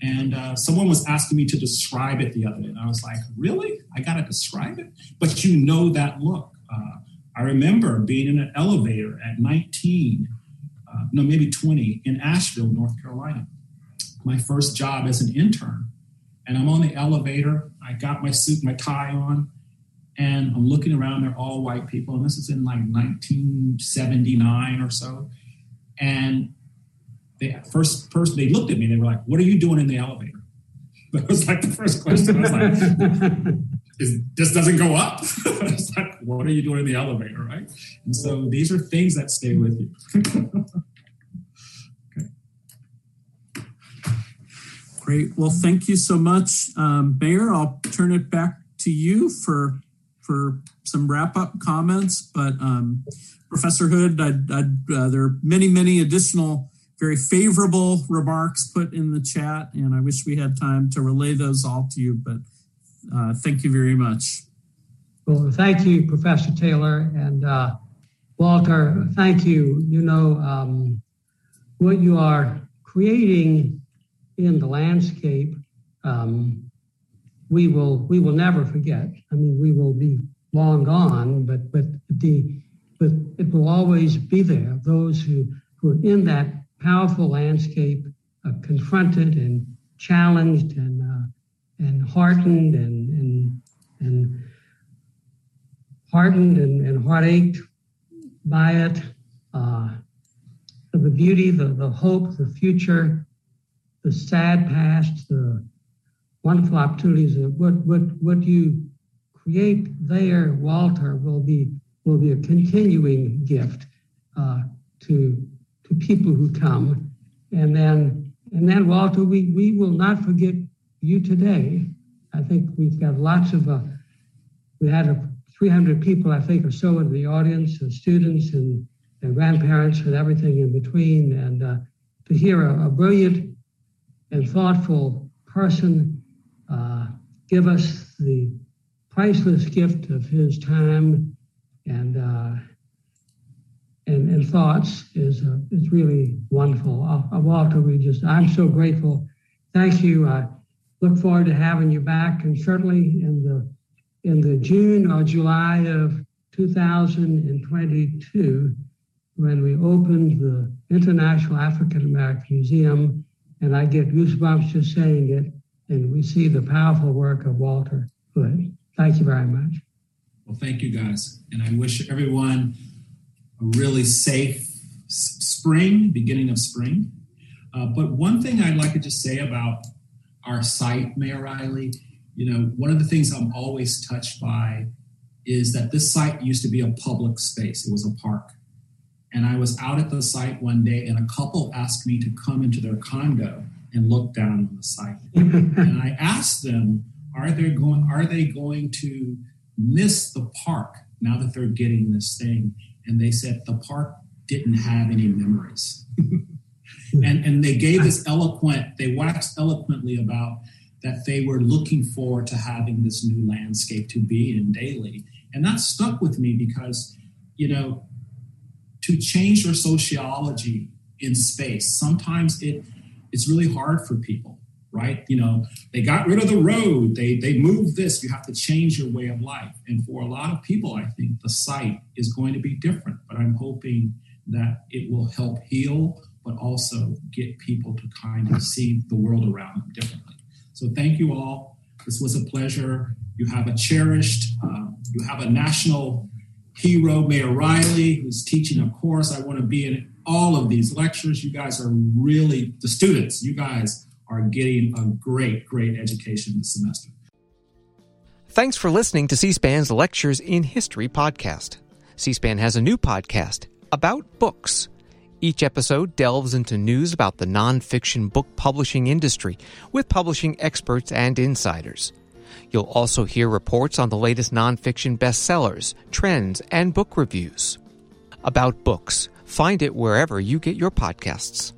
B: and uh, someone was asking me to describe it the other day. And I was like, really? I got to describe it? But you know that look. Uh, I remember being in an elevator at 19, uh, no, maybe 20, in Asheville, North Carolina. My first job as an intern. And I'm on the elevator. I got my suit, my tie on, and I'm looking around. They're all white people. And this is in like 1979 or so. And they first person they looked at me, they were like, "What are you doing in the elevator?" [LAUGHS] That was like the first question. I was like, [LAUGHS] "This doesn't go up." [LAUGHS] it's like, "What are you doing in the elevator?" Right? And so these are things that stay with you.
F: okay. Great. Well, thank you so much, um, Mayor. I'll turn it back to you for for some wrap up comments. But um, Professor Hood, I'd, I'd, uh, there are many, many additional very favorable remarks put in the chat, and I wish we had time to relay those all to you, but uh, thank you very much.
E: Well, thank you, Professor Taylor. And uh, Walter, thank you. You know, um, what you are creating in the landscape, um, we will we will never forget. I mean, we will be long gone, but but the but it will always be there. Those who who are in that powerful landscape, uh, confronted and challenged and uh, and heartened and and and hardened and, and heartached by it. Uh, the beauty, the, the hope, the future, the sad past, the wonderful opportunities. Of what what what you create there, Walter, will be will be a continuing gift uh, to to people who come. And then, and then, Walter, we, we will not forget you today. I think we've got lots of, uh, we had a 300 people, I think, or so in the audience, uh, students and, and, grandparents and everything in between. And uh, to hear a, a, brilliant and thoughtful person uh, give us the priceless gift of his time and uh, and, and thoughts is uh, is really wonderful. Uh, uh, Walter, we just I'm so grateful thank you. I look forward to having you back, and certainly in the in the June or July of 2022 when we opened the International African American Museum, and I get goosebumps just saying it, and we see the powerful work of Walter Hood. Thank you very much.
B: Well, thank you guys. And I wish everyone a really safe spring, beginning of spring. Uh, but one thing I'd like to just say about our site, Mayor Riley, you know, one of the things I'm always touched by is that this site used to be a public space. It was a park. And I was out at the site one day and a couple asked me to come into their condo and look down on the site. [LAUGHS] and I asked them, are they going are they going to miss the park now that they're getting this thing? And they said the park didn't have any memories. [LAUGHS] and and they gave this eloquent, they waxed eloquently about that they were looking forward to having this new landscape to be in daily. And that stuck with me because, you know, to change your sociology in space, sometimes it it's really hard for people, right? You know, they got rid of the road, they they moved this, you have to change your way of life. And for a lot of people, I think the site is going to be different, but I'm hoping that it will help heal, but also get people to kind of see the world around them differently. So thank you all. This was a pleasure. You have a cherished, uh, you have a national hero, Mayor Riley, who's teaching a course. I want to be in all of these lectures. You guys are really, the students, you guys are getting a great, great education this semester.
A: Thanks for listening to C SPAN's Lectures in History podcast. C SPAN has a new podcast about books. Each episode delves into news about the nonfiction book publishing industry with publishing experts and insiders. You'll also hear reports on the latest nonfiction bestsellers, trends, and book reviews. About books, find it wherever you get your podcasts.